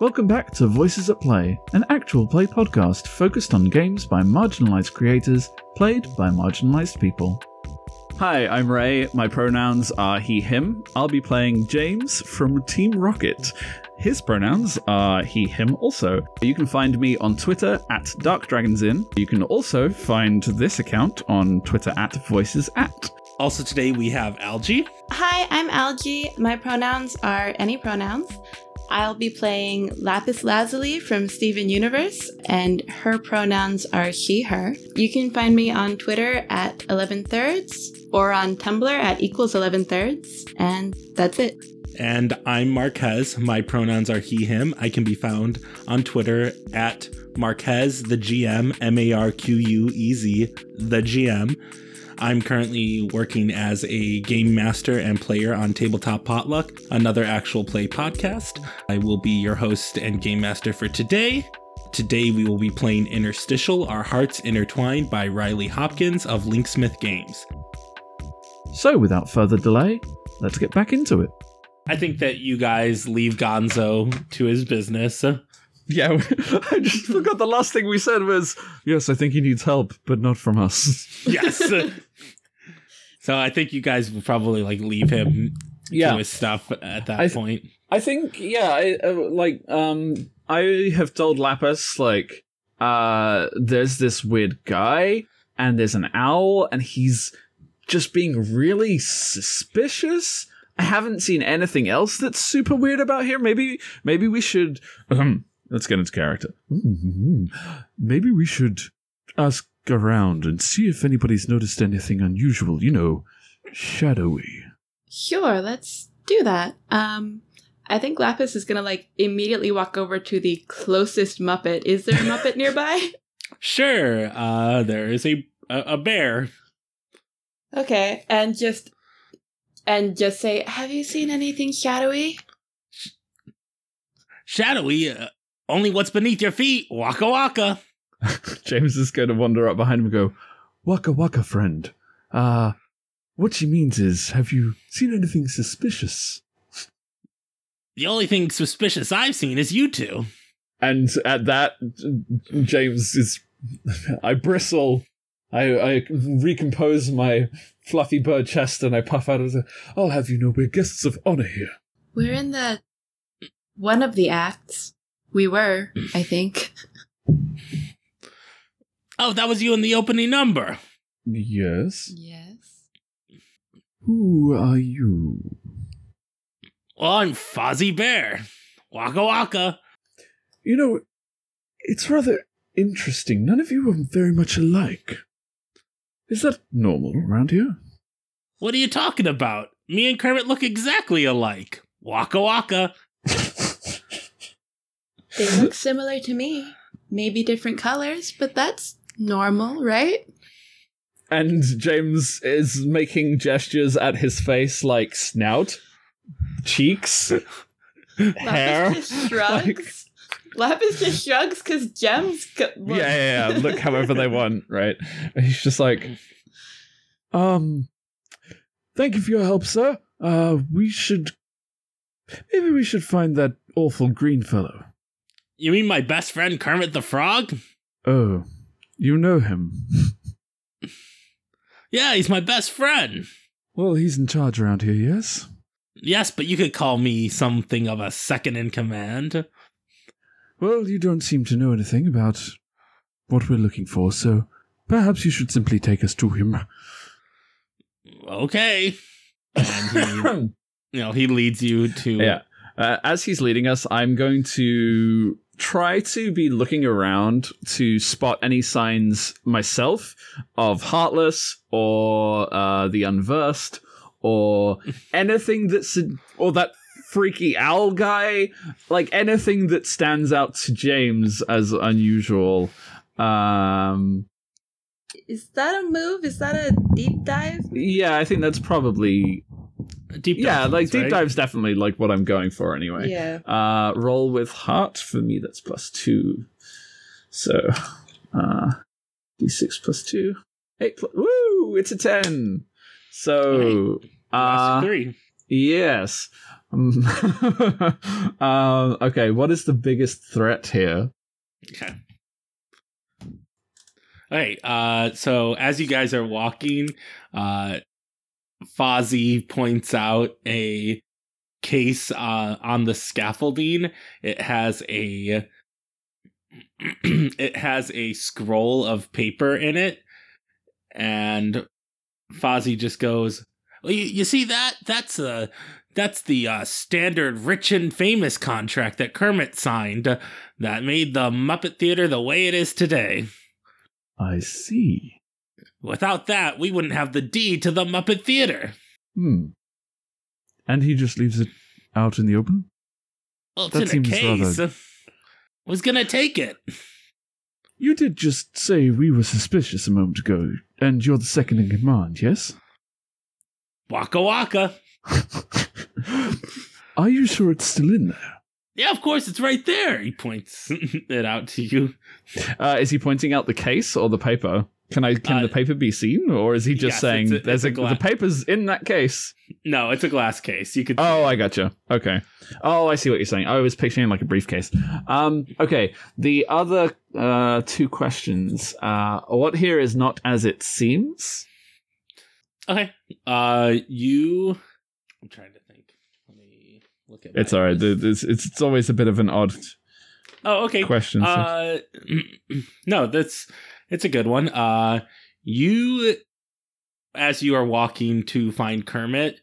Welcome back to Voices at Play, an actual play podcast focused on games by marginalized creators, played by marginalized people. Hi, I'm Ray. My pronouns are he, him. I'll be playing James from Team Rocket. His pronouns are he, him also. You can find me on Twitter at Dark Dragons DarkDragonsIn. You can also find this account on Twitter at Voices at. Also, today we have Algie. Hi, I'm Algie. My pronouns are any pronouns. I'll be playing Lapis Lazuli from Steven Universe, and her pronouns are she, her. You can find me on Twitter at 11 thirds or on Tumblr at equals 11 thirds, and that's it. And I'm Marquez. My pronouns are he, him. I can be found on Twitter at Marquez, the GM, M A R Q U E Z, the GM. I'm currently working as a game master and player on Tabletop Potluck, another actual play podcast. I will be your host and game master for today. Today we will be playing Interstitial Our Hearts Intertwined by Riley Hopkins of Linksmith Games. So, without further delay, let's get back into it. I think that you guys leave Gonzo to his business. Yeah, I just forgot the last thing we said was yes, I think he needs help, but not from us. yes. so I think you guys will probably like leave him Yeah. to his stuff at that I th- point. I think yeah, I, uh, like um I have told Lapis like uh there's this weird guy and there's an owl and he's just being really suspicious. I haven't seen anything else that's super weird about here. Maybe maybe we should um let's get into character. Maybe we should ask around and see if anybody's noticed anything unusual, you know, shadowy. Sure, let's do that. Um, I think Lapis is gonna like immediately walk over to the closest Muppet. Is there a Muppet nearby? Sure, uh, there is a, a a bear. Okay, and just and just say, "Have you seen anything shadowy?" Shadowy, uh, only what's beneath your feet. Waka waka. James is going to wander up behind him and go, Waka waka, friend. Uh, what she means is, have you seen anything suspicious? The only thing suspicious I've seen is you two. And at that, James is. I bristle. I, I recompose my fluffy bird chest and I puff out of say, I'll have you know we're guests of honor here. We're in the one of the acts. We were, I think. Oh, that was you in the opening number. Yes. Yes. Who are you? Well, I'm Fozzie Bear. Waka waka. You know, it's rather interesting. None of you are very much alike. Is that normal around here? What are you talking about? Me and Kermit look exactly alike. Waka waka. They look similar to me. Maybe different colors, but that's normal, right? And James is making gestures at his face like snout, cheeks, hair. Lapis just shrugs. Lapis just shrugs because gems. Co- yeah, yeah, yeah. Look however they want, right? And he's just like, um, thank you for your help, sir. Uh, we should, maybe we should find that awful green fellow. You mean my best friend Kermit the Frog? Oh, you know him. Yeah, he's my best friend. Well, he's in charge around here, yes? Yes, but you could call me something of a second in command. Well, you don't seem to know anything about what we're looking for, so perhaps you should simply take us to him. Okay. And he, you know, he leads you to. Yeah. Uh, as he's leading us, I'm going to try to be looking around to spot any signs myself of Heartless or uh, the Unversed or anything that's or that freaky owl guy, like anything that stands out to James as unusual. Um, Is that a move? Is that a deep dive? yeah, I think that's probably Deep yeah, dive like ones, deep right? dive's definitely like what I'm going for anyway. Yeah. Uh, roll with heart for me. That's plus two. So, uh, d6 plus two, eight. Plus, woo! It's a ten. So, Last uh, three. yes. Um, um, okay, what is the biggest threat here? Okay. All right. Uh, so as you guys are walking, uh, Fozzie points out a case uh, on the scaffolding. It has a it has a scroll of paper in it, and Fozzie just goes, well, you, "You see that? That's a." That's the uh, standard rich and famous contract that Kermit signed uh, that made the Muppet Theater the way it is today. I see. Without that, we wouldn't have the D to the Muppet Theater. Hmm. And he just leaves it out in the open? Well, it's That in a seems case. rather- Was gonna take it. You did just say we were suspicious a moment ago, and you're the second in command, yes? Waka waka. Are you sure it's still in there? Yeah, of course, it's right there. He points it out to you. Uh, is he pointing out the case or the paper? Can I can Uh, the paper be seen, or is he just yes, saying a- there's a gla- the paper's in that case? No, it's a glass case. You could. Oh, I gotcha. Okay. Oh, I see what you're saying. I was picturing like a briefcase. Um. Okay. The other uh two questions. Uh, what here is not as it seems. Okay. Uh, you. I'm trying to think. Let me look at. It. It's all right. It's it's, it's always a bit of an odd Oh, okay. question. Uh, no, that's it's a good one. Uh, you, as you are walking to find Kermit,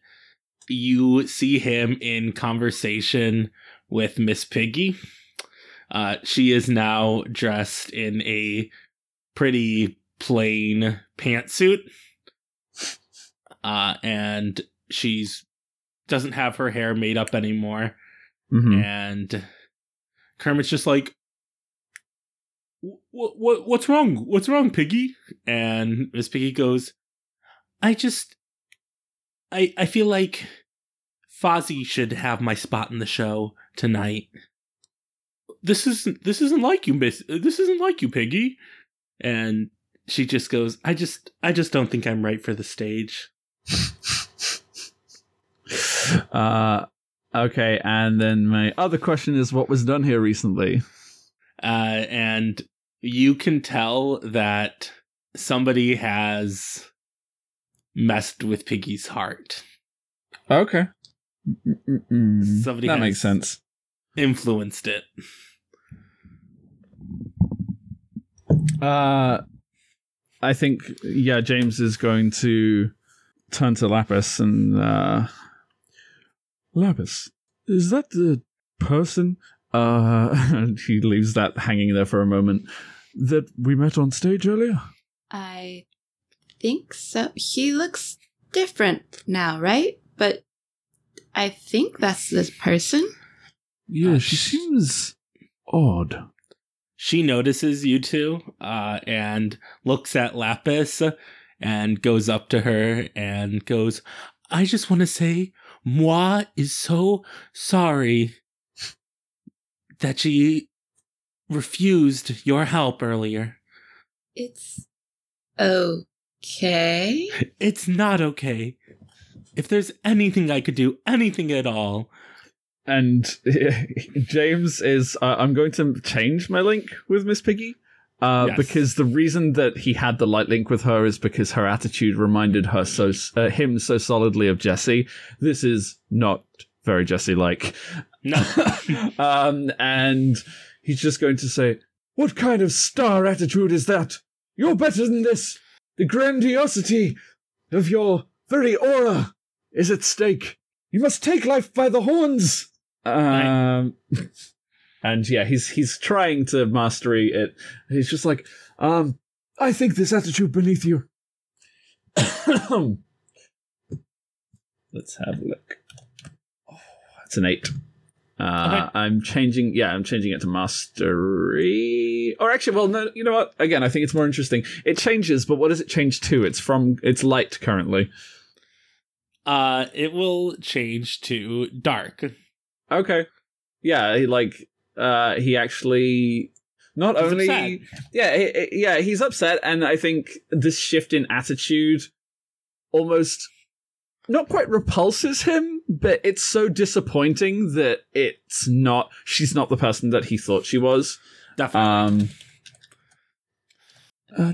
you see him in conversation with Miss Piggy. Uh, she is now dressed in a pretty plain pantsuit, uh, and she's doesn't have her hair made up anymore Mhm. and Kermit's just like, "What? What? What's wrong? What's wrong, Piggy?" And Miss Piggy goes, "I just, I, I feel like Fozzie should have my spot in the show tonight. This isn't, this isn't like you, Miss. This isn't like you, Piggy." And she just goes, "I just, I just don't think I'm right for the stage." uh, okay, and then my other question is, what was done here recently? uh, and you can tell that somebody has messed with Piggy's heart, Okay, Mm-mm-mm. Somebody that has- makes sense. influenced it. Uh, I think yeah, James is going to turn to Lapis and uh, Lapis, is that the person? Uh, he leaves that hanging there for a moment. That we met on stage earlier. I think so. He looks different now, right? But I think that's this person. Yeah, Uh, she sh- seems odd. She notices you two uh, and looks at Lapis and goes up to her and goes, I just want to say, Moi is so sorry that she refused your help earlier. It's okay. It's not okay. If there's anything I could do, anything at all, and James is. Uh, I'm going to change my link with Miss Piggy. Uh, Yes. Because the reason that he had the light link with her is because her attitude reminded her so uh, him so solidly of Jessie. This is not very Jessie like. no. um, and he's just going to say, "What kind of star attitude is that? You're better than this. The grandiosity of your very aura is at stake. You must take life by the horns." Um, and yeah, he's he's trying to mastery it. He's just like, um, I think this attitude beneath you. Let's have a look. Oh, that's an eight. Uh, I'm changing. Yeah, I'm changing it to mastery. Or actually, well, no. You know what? Again, I think it's more interesting. It changes, but what does it change to? It's from. It's light currently. Uh, it will change to dark. Okay. Yeah, he, like uh he actually not He's only upset. yeah, he- yeah, he's upset and I think this shift in attitude almost not quite repulses him, but it's so disappointing that it's not she's not the person that he thought she was. Definitely. Um uh.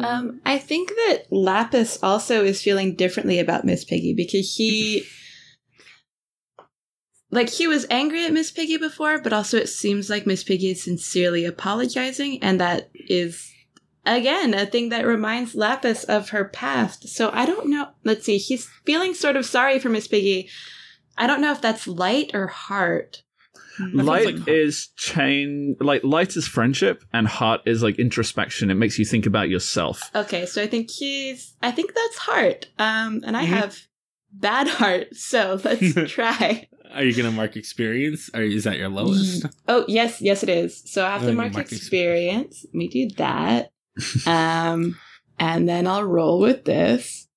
Um, I think that Lapis also is feeling differently about Miss Piggy because he, like, he was angry at Miss Piggy before, but also it seems like Miss Piggy is sincerely apologizing, and that is, again, a thing that reminds Lapis of her past. So I don't know. Let's see. He's feeling sort of sorry for Miss Piggy. I don't know if that's light or heart. Hmm. Light feels like- is chain like light is friendship and heart is like introspection. It makes you think about yourself. Okay, so I think he's. I think that's heart. Um, and I Mhm. have bad heart, so let's try. Are you gonna mark experience, or is that your lowest? Oh yes, yes it is. So I have to Then mark mark experience. Let me do that. um, and then I'll roll with this.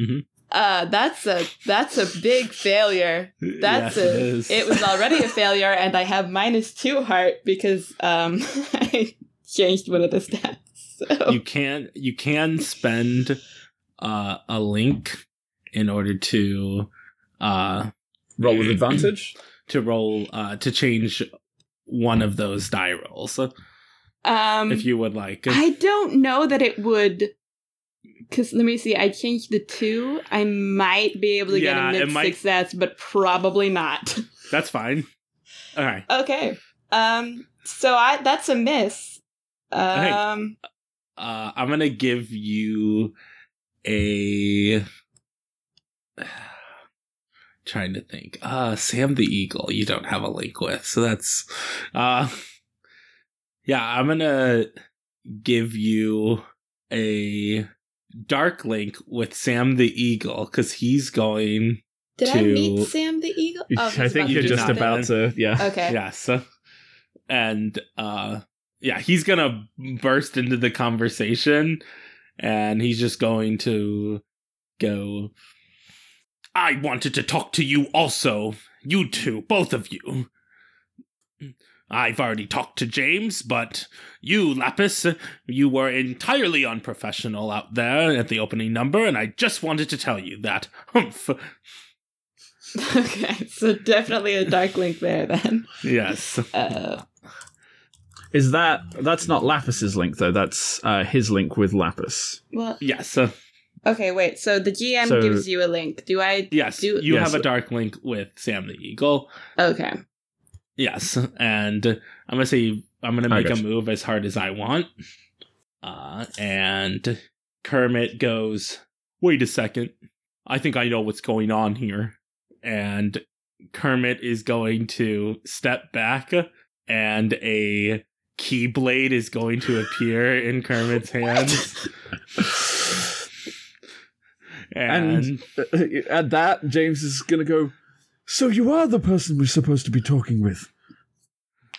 Mhm. Uh, that's a that's a big failure. That's Yes, it a. is. It was already a failure, and I have minus two heart because um I changed one of the stats. So. you can you can spend uh, a link in order to uh Roll with advantage. to roll uh to change one of those die rolls um, if you would like. I don't know that it would. Because let me see, I changed the two. I might be able to Yeah, get a mid might- success, but probably not. That's fine. All right. okay. Um. So I that's a miss. Um. Uh, I'm gonna give you a. Trying to think. Uh, Sam the Eagle. You don't have a link with, so that's. Uh, yeah, I'm gonna give you a dark link with Sam the Eagle because he's going. Did I To- meet Sam the Eagle? Oh, I think you're just do about to yeah. Okay. Yes. And uh yeah, he's gonna burst into the conversation and he's just going to go I wanted to talk to you also. You two, both of you. I've already talked to James, but you, Lapis, you were entirely unprofessional out there at the opening number, and I just wanted to tell you that. Humph. okay. So definitely a dark link there then. Yes. Uh. Is that that's not Lapis's link though? That's uh, his link with Lapis. Well. Yes. uh, Okay. Wait. So the GM So- gives you a link. Do I? Yes, Do- you Yes. have a dark link with Sam the Eagle. Okay. Yes, and I'm gonna say I'm gonna make a move as hard as I want. Uh, and Kermit goes, "Wait a second, I think I know what's going on here." And Kermit is going to step back, and a keyblade is going to appear in Kermit's hands. And- At that, James is gonna go. So you are the person we're supposed to be talking with.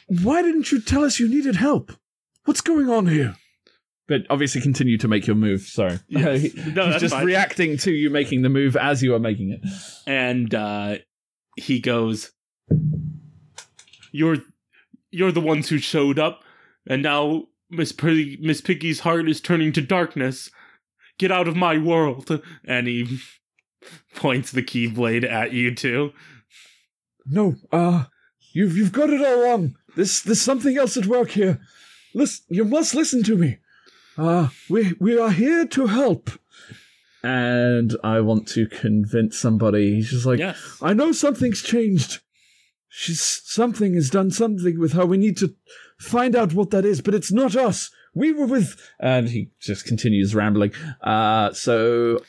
Why didn't you tell us you needed help? What's going on here? But obviously, continue to make your move. Sorry, Yes. He- No, he's just fine. reacting to you making the move as you are making it. and uh he goes you're you're the ones who showed up and now miss Piggy, miss piggy's heart is turning to darkness get out of my world and he points the keyblade at you two No, uh, you've you've got it all wrong. There's there's something else at work here. Listen, you must listen to me. Uh, we we are here to help. And I want to convince somebody. He's just like, yes I know something's changed. She's something has done something with her. We need to find out what that is, but it's not us. We were with and he just continues rambling. Uh so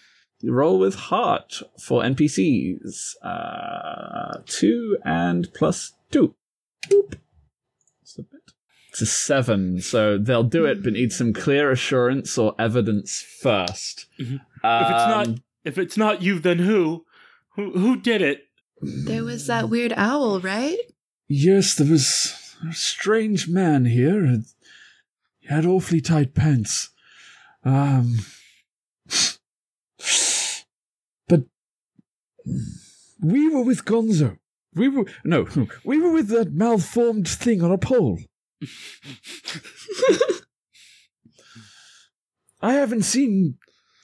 roll with heart for NPCs. Uh two and plus two. Boop. Submit. It's a seven, so they'll do it, but need some clear assurance or evidence first. Mhm. Um, if it's not if it's not you then who who who did it There was that weird owl, right? Yes, there was a strange man here. He had awfully tight pants. Um. But We were with Gonzo. We were no, we were with that malformed thing on a pole. I haven't seen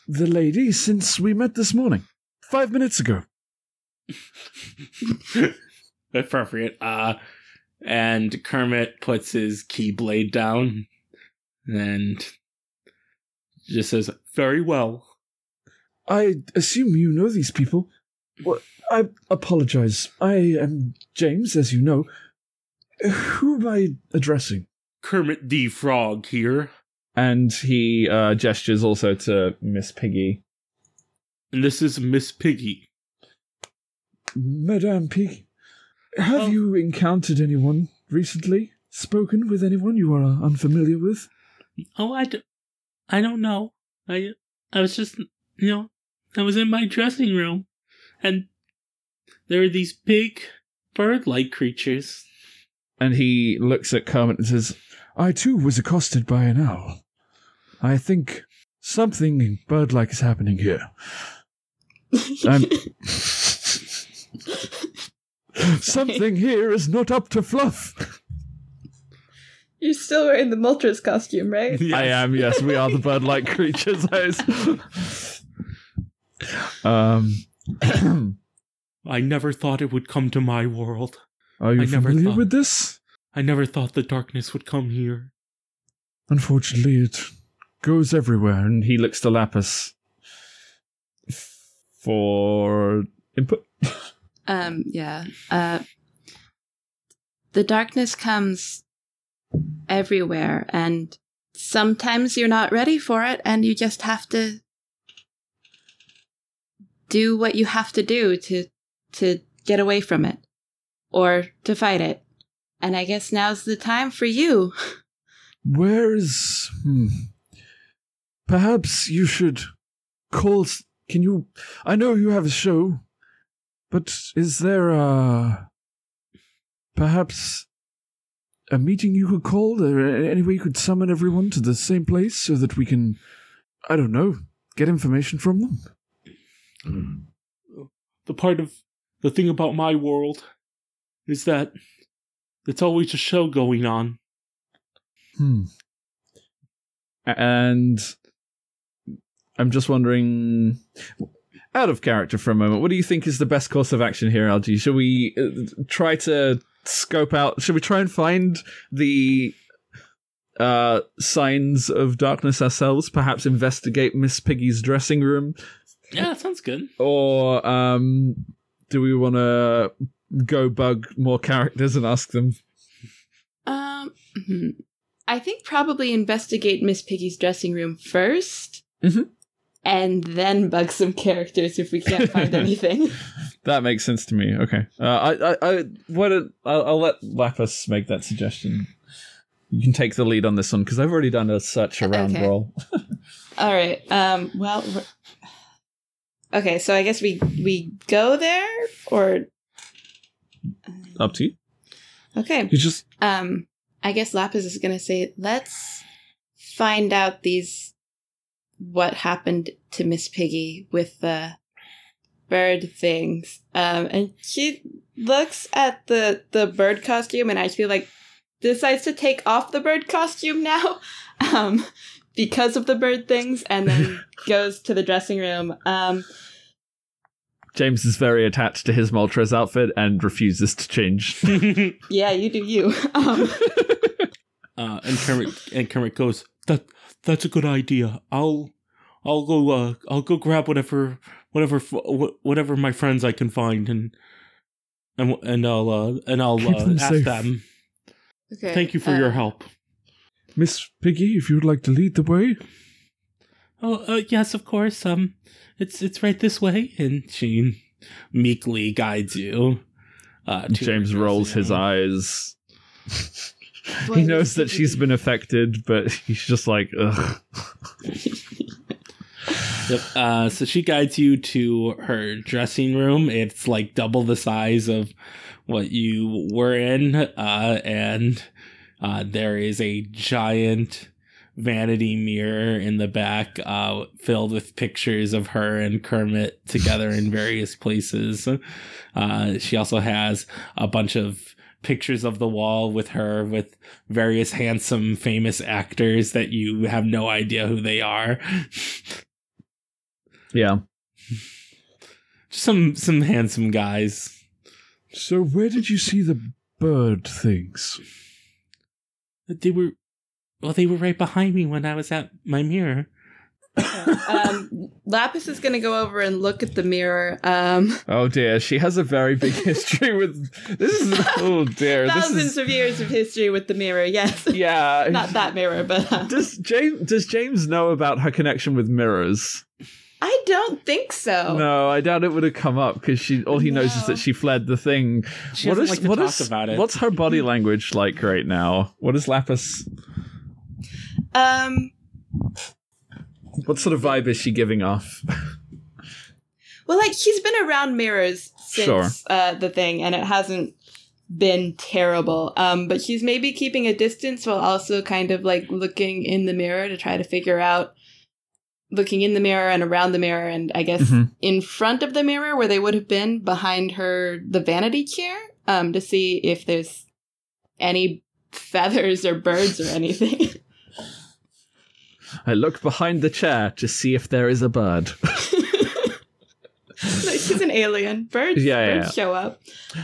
the lady since we met this morning. Five minutes ago. Appropriate. Uh, and Kermit puts his keyblade down and just says, Very well. I assume you know these people. Well, I apologize. I am James, as you know. Who am I addressing? Kermit the Frog here. And he uh, gestures also to Miss Piggy. And this is Miss Piggy. Madame Pig, have Oh. you encountered anyone recently? Spoken with anyone you are unfamiliar with? Oh, I, d- I don't know. I, I was just, you know, I was in my dressing room and there are these big bird like creatures. And he looks at Kermit and says, I too was accosted by an owl. I think something bird like is happening here. I'm- something here is not up to fluff. You're still wearing the Moltres costume, right? I am, yes, we are the bird like creatures. um, I never thought it would come to my world. are you I never familiar thought- with this? I never thought the darkness would come here. Unfortunately, it goes everywhere. And he looks to Lapis for input. Um, yeah. Uh, the darkness comes everywhere, and sometimes you're not ready for it, and you just have to do what you have to do to to get away from it or to fight it. And I guess now's the time for you. Where is. Hmm. Perhaps you should call. Can you. I know you have a show, but is there a. Perhaps. A meeting you could call? Any way you could summon everyone to the same place so that we can. I don't know. Get information from them? The part of the thing about my world is that it's always a show going on. Hmm. And I'm just wondering, out of character for a moment, what do you think is the best course of action here, Algie? Should we uh, try to scope out? Should we try and find the uh, signs of darkness ourselves? Perhaps investigate Miss Piggy's dressing room, Yeah, that sounds good. or um, do we want to go bug more characters and ask them? Um, mhm. I think probably investigate Miss Piggy's dressing room 1st Mhm. and then bug some characters if we can't find anything. That makes sense to me. Okay. Uh, I, I, I, what? A, I'll, I'll let Lapis make that suggestion. You can take the lead on this one because I've already done a search around Okay. roll. All right. Um. Well. we're- Okay. So I guess we we go there or Up to you. okay. You just Um. I guess Lapis is gonna say, let's find out these what happened to Miss Piggy with the bird things. Um. And she looks at the the bird costume, and I feel like decides to take off the bird costume now. Um. Because of the bird things, and then goes to the dressing room. Um, James is very attached to his Moltres outfit and refuses to change. yeah, you do you. Um, uh, and Kermit and Kermit goes, "That that's a good idea. I'll I'll go uh I'll go grab whatever whatever whatever my friends I can find and and and I'll uh and I'll uh, them ask safe. them. okay. Thank you for uh, your help. Miss Piggy, if you would like to lead the way. Oh uh, yes, of course. Um, it's it's right this way, and she meekly guides you. Uh, to James her rolls his eyes. He knows that she's been affected, but he's just like, ugh. Yep. Uh, so she guides you to her dressing room. It's like double the size of what you were in, uh, and uh, there is a giant vanity mirror in the back, uh, filled with pictures of her and Kermit together in various places. Uh, she also has a bunch of pictures of the wall with her with various handsome famous actors that you have no idea who they are. Yeah. Just some some handsome guys. So where did you see the bird things? They were well, they were right behind me when I was at my mirror. um, Lapis is going to go over and look at the mirror. Um, Oh dear, she has a very big history with this is oh dear. This thousands is of years of history with the mirror. Yes, yeah. not that mirror, but uh, Does James does James know about her connection with mirrors? I don't think so. No, I doubt it would have come up because she all he knows is that she fled the thing. She What doesn't like to what talk is- about it. What's her body language like right now? What is Lapis? Um, What sort of vibe is she giving off? well, like he's been around mirrors since Sure. uh, the thing, and it hasn't been terrible. Um, but she's maybe keeping a distance while also kind of like looking in the mirror to try to figure out. Looking in the mirror and around the mirror, and I guess Mhm. in front of the mirror where they would have been behind her, the vanity chair, um, to see if there's any feathers or birds or anything. I look behind the chair to see if there is a bird. like she's an alien. Birds, Yeah, yeah, birds show up.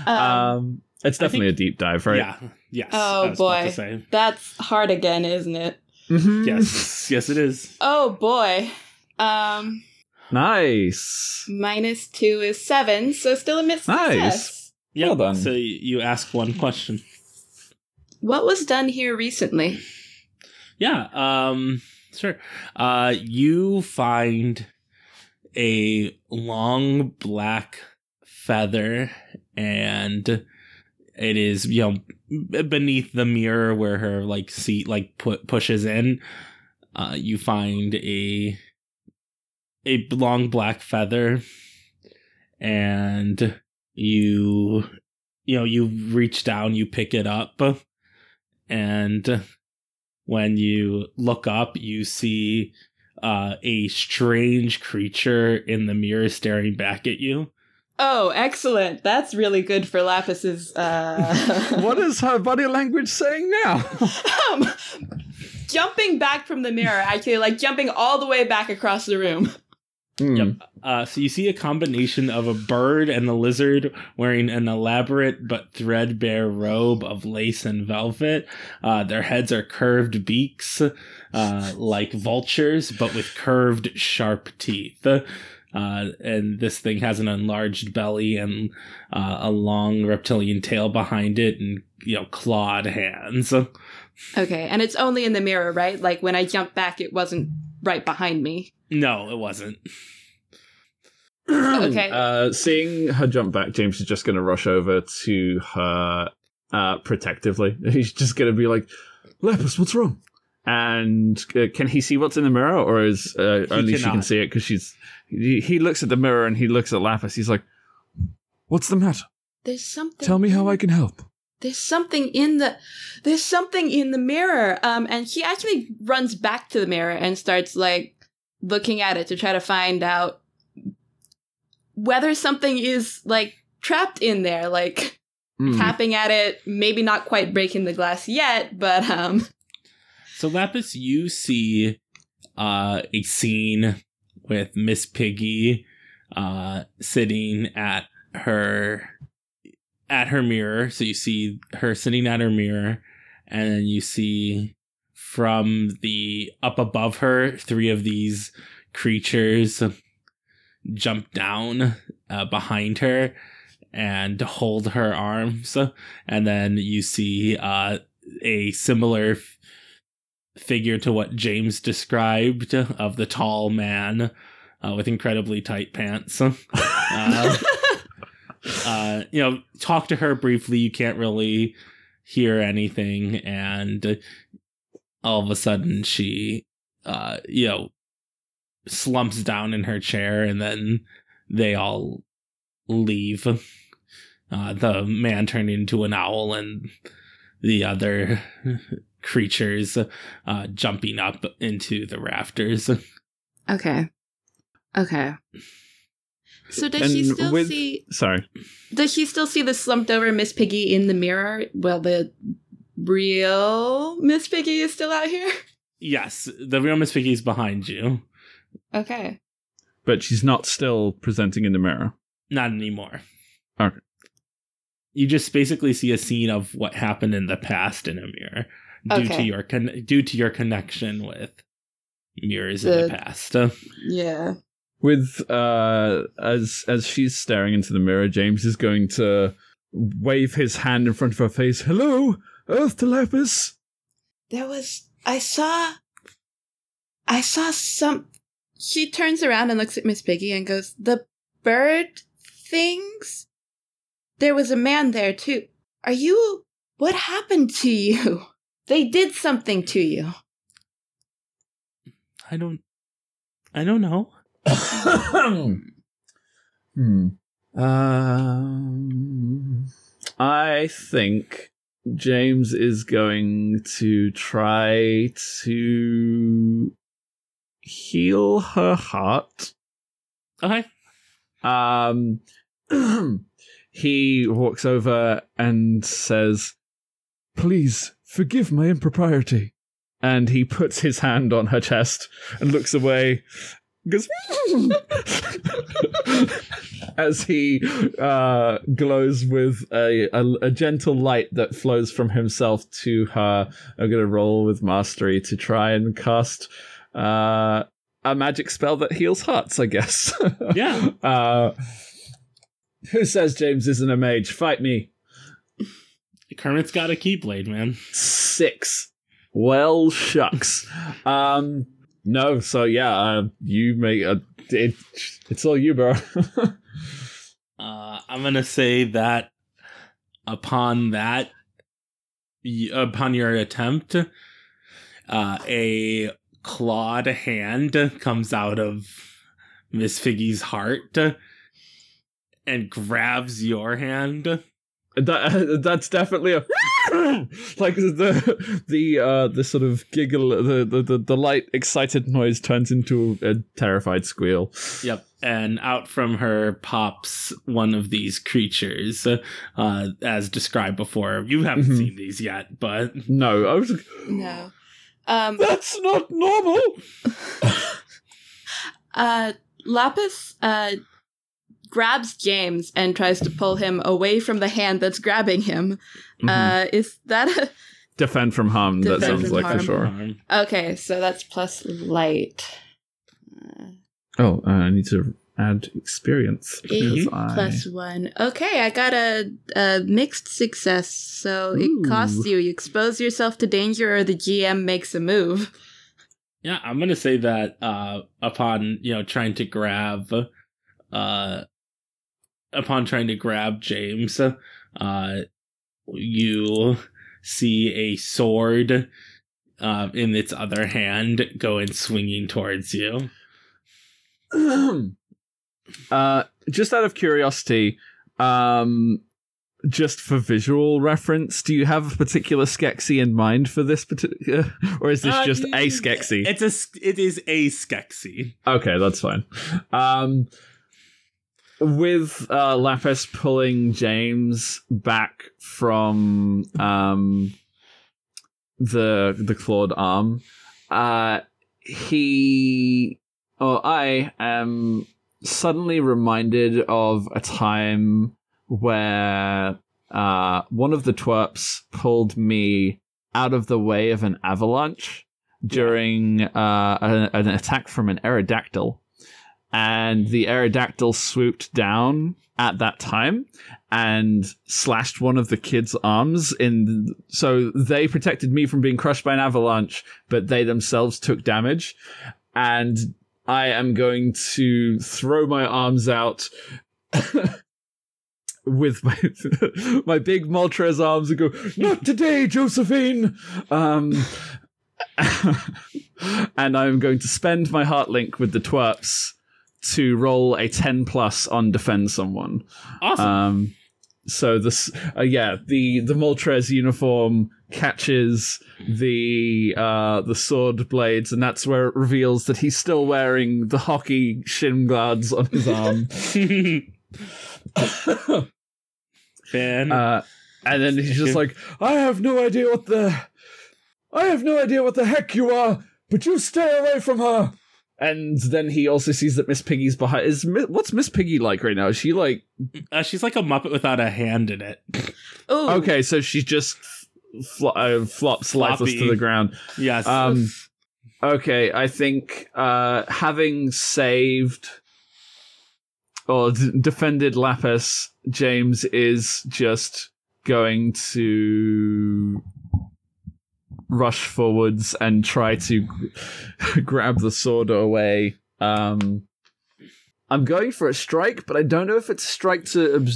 Um, Um, it's definitely think- a deep dive, right? Yeah. Yes. Oh, I was about to boy. that's hard again, isn't it? Mhm. Yes. yes, it is. Oh boy. Um, Nice. minus two is seven, so still a miss. Nice. success. Yeah. Well done. So you ask one question. What was done here recently? Yeah. Um. Sure. Uh. You find a long black feather, and it is you know b- beneath the mirror where her like seat like put pushes in. Uh. You find a a long black feather, and you you know you reach down, you pick it up, and when you look up, you see uh, a strange creature in the mirror staring back at you. Oh, excellent. That's really good for Lapis's. Uh... what is her body language saying now? um, jumping back from the mirror, actually, like jumping all the way back across the room. Hmm. Yep. Uh, so you see a combination of a bird and a lizard wearing an elaborate but threadbare robe of lace and velvet. Uh, their heads are curved beaks, uh, like vultures, but with curved, sharp teeth. Uh, and this thing has an enlarged belly and uh, a long reptilian tail behind it, and you know clawed hands. Okay, and it's only in the mirror, right? Like when I jumped back, it wasn't right behind me. No, it wasn't. Okay. Uh, seeing her jump back, James is just going to rush over to her uh, protectively. He's just going to be like, Lapis, what's wrong? And uh, can he see what's in the mirror, or is uh, only she can see it because she's? He, he looks at the mirror and he looks at Lapis. He's like, "What's the matter? There's something. Tell me how I can help." There's something in the. There's something in the mirror. Um, and she actually runs back to the mirror and starts like looking at it to try to find out whether something is like trapped in there. Like Hmm. tapping at it, maybe not quite breaking the glass yet, but um. So Lapis, you see uh, a scene with Miss Piggy uh, sitting at her at her mirror. So you see her sitting at her mirror, and then you see from the up above her three of these creatures jump down uh, behind her and hold her arms and then you see uh, a similar figure to what James described of the tall man uh, with incredibly tight pants. Uh, uh, you know, talk to her briefly. You can't really hear anything, and all of a sudden she, uh, you know, slumps down in her chair, and then they all leave. Uh, the man turned into an owl, and the other creatures uh, jumping up into the rafters. Okay. Okay. So does And she still with- see Sorry. does she still see the slumped over Miss Piggy in the mirror? Well the real Miss Piggy is still out here? Yes, the real Miss Piggy is behind you. Okay. But she's not still presenting in the mirror. Not anymore. Okay. You just basically see a scene of what happened in the past in a mirror due to your con- due to your connection with mirrors in the The- past. Yeah. With uh as as she's staring into the mirror, James is going to wave his hand in front of her face. Hello, Earth to Lapis. There was I saw I saw some she turns around and looks at Miss Piggy and goes, The bird things? There was a man there too. Are you what happened to you? They did something to you. I don't I don't know. hmm. Um, I think James is going to try to heal her heart. Okay. Um, he walks over and says, Please forgive my impropriety. And he puts his hand on her chest and looks away. Goes, as he uh, glows with a, a, a gentle light that flows from himself to her. I'm going to roll with mastery to try and cast uh, a magic spell that heals hearts, I guess. Yeah. Uh, who says James isn't a mage? Fight me. Kermit's got a keyblade, man. Six. Well, shucks. um, no. So yeah, uh, you make a. It, it's all you, bro. Uh, I'm gonna say that upon that, upon your attempt, uh, a clawed hand comes out of Miss Piggy's heart and grabs your hand. That that's definitely a like the the uh the sort of giggle the the the, the light excited noise turns into a terrified squeal. Yep. And out from her pops one of these creatures, uh, as described before. You haven't Mhm. seen these yet, but No, I was. like, No. Um That's not normal. uh Lapis uh grabs James and tries to pull him away from the hand that's grabbing him. Mhm. Uh is that a Defend from harm. that sounds from like for harm. sure. Okay, so that's plus light. Uh, Oh, uh, I need to add experience because Eight I. plus one. Okay, I got a, a mixed success, so Ooh. it costs you. You expose yourself to danger, or the GM makes a move. Yeah, I'm gonna say that uh upon you know trying to grab uh upon trying to grab James, uh you see a sword uh, in its other hand going swinging towards you. uh, just out of curiosity, um, just for visual reference, do you have a particular Skeksi in mind for this particular, or is this Uh, just a Skeksi? It's a it is a Skeksi. Okay, that's fine. Um, with uh, Lapis pulling James back from um, the the clawed arm, uh, he or I am suddenly reminded of a time where uh, one of the twerps pulled me out of the way of an avalanche during uh, an, an attack from an Aerodactyl. And the Aerodactyl swooped down at that time and slashed one of the kids' arms in so they protected me from being crushed by an avalanche, but they themselves took damage. And I am going to throw my arms out with my my big Moltres arms and go, "Not today, Josephine." Um, and I'm going to spend my heart link with the twerps to roll a ten plus on defend someone. Awesome. Um, so this, uh, yeah, the the Moltres uniform catches the uh, the sword blades, and that's where it reveals that he's still wearing the hockey shin guards on his arm. Fan. uh, and then he's just like, "I have no idea what the, I have no idea what the heck you are, but you stay away from her." And then he also sees that Miss Piggy's behind. Is what's Miss Piggy like right now? Is she like Uh, she's like a Muppet without a hand in it. Ooh. okay? So she just fl- uh, flops lifeless to the ground. Yes. Um, okay, I think uh, having saved or d- defended Lapis, James is just going to rush forwards and try to g- grab the sword away. Um, I'm going for a strike, but I don't know if it's strike to.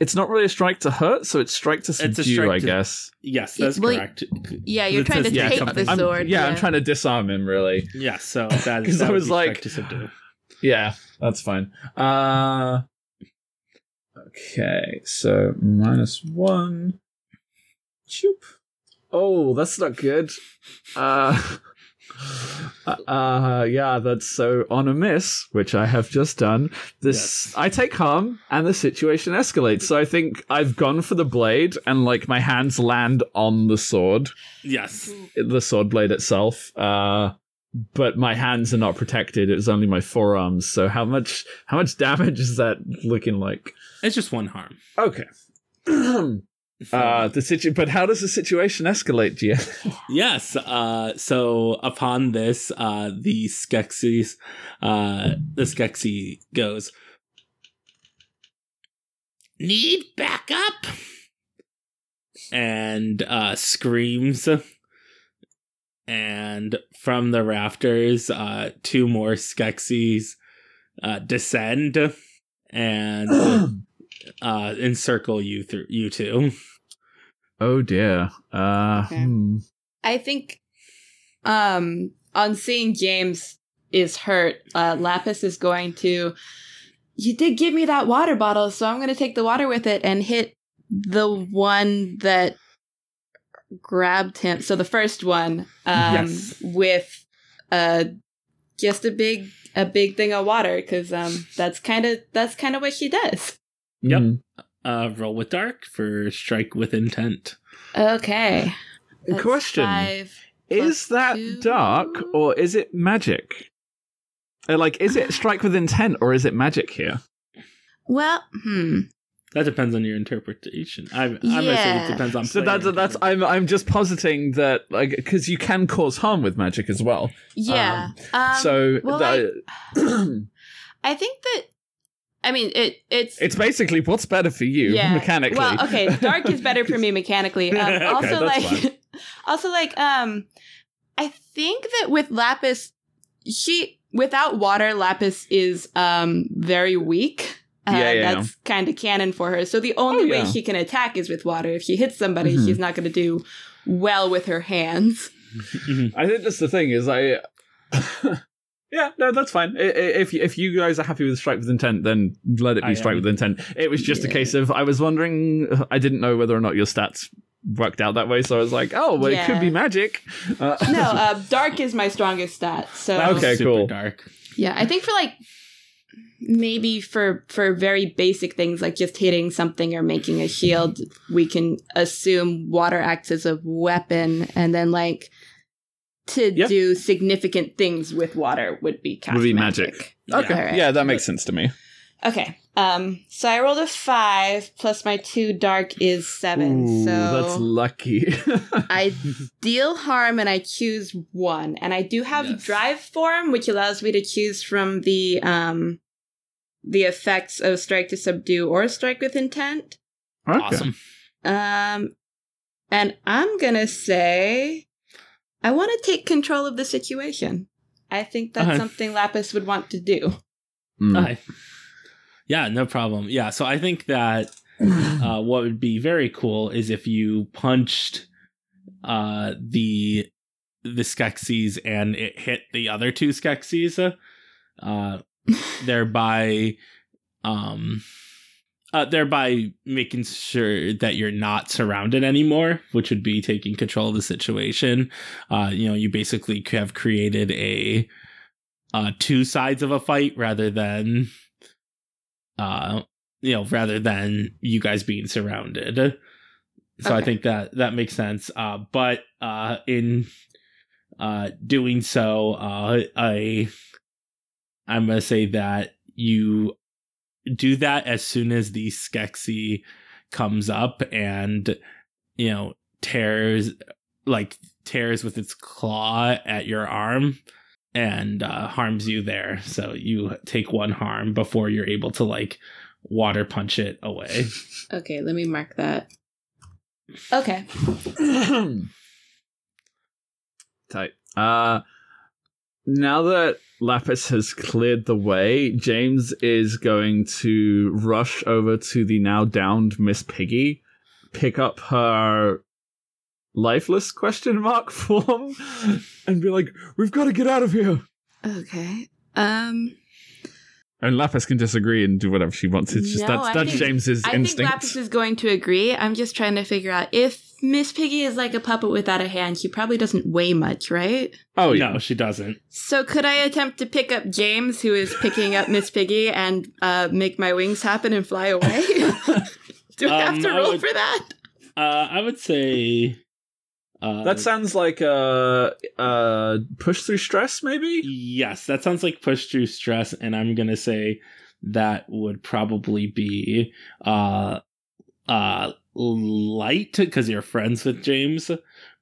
It's not really a strike to hurt, so it's strike to It's a subdue. strike I to- guess. yes, that's well, correct. Yeah, you're trying to yeah, take something- the I'm- sword. yeah, I'm trying to disarm him. Really. Yeah, so that 'Cause that I was be like- strike to subdue. Yeah, that's fine. Uh okay, so minus one. Choop. Oh, that's not good. Uh uh yeah, that's so on a miss, which I have just done. This Yes. I take harm and the situation escalates. So I think I've gone for the blade and like my hands land on the sword Yes. the sword blade itself. Uh, but my hands are not protected. It's only my forearms. So how much how much damage is that looking like? It's just one harm. Okay. uh, the situ- but how does the situation escalate, Gia? Yes. Uh, so upon this, uh, the Skeksis, uh, the Skeksi goes, Need backup? And uh, screams. And from the rafters, uh, two more Skeksis uh, descend and uh, encircle you through you two. Oh dear. Uh, Okay. hmm. I think um on seeing James is hurt, uh Lapis is going to You did give me that water bottle, so I'm gonna take the water with it and hit the one that grabbed him. So the first one, um Yes. with uh just a big a big thing of water, because um that's kinda that's kinda what she does. Yep. Mhm. Uh, roll with dark for strike with intent. Okay. That's Question: five Is that two. dark or is it magic? Uh, Like, is it strike with intent or is it magic here? Well, hmm. That depends on your interpretation. I, I'm gonna say Yeah. it depends on. So that's that's I'm I'm just positing that like because you can cause harm with magic as well. Yeah. Um, so well, the- I think that I mean it it's it's basically what's better for you yeah. mechanically. Well, okay, dark is better for me mechanically. Um, also like also like um I think that with Lapis she without water Lapis is um very weak. Uh, Yeah, yeah. That's kind of canon for her. So the only Oh, way yeah. she can attack is with water. If she hits somebody, Mhm. she's not going to do well with her hands. I think that's the thing is I. yeah, no, that's fine. I- i- If if you guys are happy with strike with intent, then let it be I strike am. with intent. It was just a case of I was wondering. I didn't know whether or not your stats worked out that way, so I was like, oh, well, it could be magic. Uh, No, uh, dark is my strongest stat. So Okay, Super cool. Dark. Yeah, I think for like maybe for for very basic things like just hitting something or making a shield, we can assume water acts as a weapon, and then like to Yeah. do significant things with water would be cast Would be magic. magic. Yeah. okay, yeah, that makes sense to me. Okay. Um. So I rolled a five plus my two dark is seven. Ooh, so that's lucky. I deal harm and I choose one. And I do have Yes. drive form, which allows me to choose from the um the effects of strike to subdue or strike with intent. Okay. Awesome. Um and I'm gonna say I want to take control of the situation. I think that's Okay. something Lapis would want to do. Mm. Okay. Yeah, no problem. Yeah, so I think that uh, what would be very cool is if you punched uh, the the Skeksis and it hit the other two Skeksis, uh, thereby um, uh, thereby making sure that you're not surrounded anymore, which would be taking control of the situation. Uh, you know, you basically have created a uh, two sides of a fight rather than, uh, you know, rather than you guys being surrounded. So I think that that makes sense. Uh, but uh, in uh, doing so, uh, I I'm gonna say that you do that as soon as the Skeksis comes up and you know tears like tears with its claw at your arm and uh, harms you there. So you take one harm before you're able to like water punch it away. Okay, let me mark that. Okay. Tight. Uh, now that Lapis has cleared the way, James is going to rush over to the now downed Miss Piggy, pick up her lifeless question mark form, and be like, "We've got to get out of here." Okay. Um And Lapis can disagree and do whatever she wants. It's just No, that's I that's think- James's I instinct. think Lapis is going to agree. I'm just trying to figure out if Miss Piggy is like a puppet without a hand, she probably doesn't weigh much, right? oh yeah. No, she doesn't. So could I attempt to pick up James, who is picking up Miss Piggy, and uh, make my wings happen and fly away? Do I have Um, to roll would- for that? Uh, I would say. Uh, That sounds like a uh, uh, push through stress, maybe. Yes, that sounds like push through stress, and I'm gonna say that would probably be uh uh light because you're friends with James.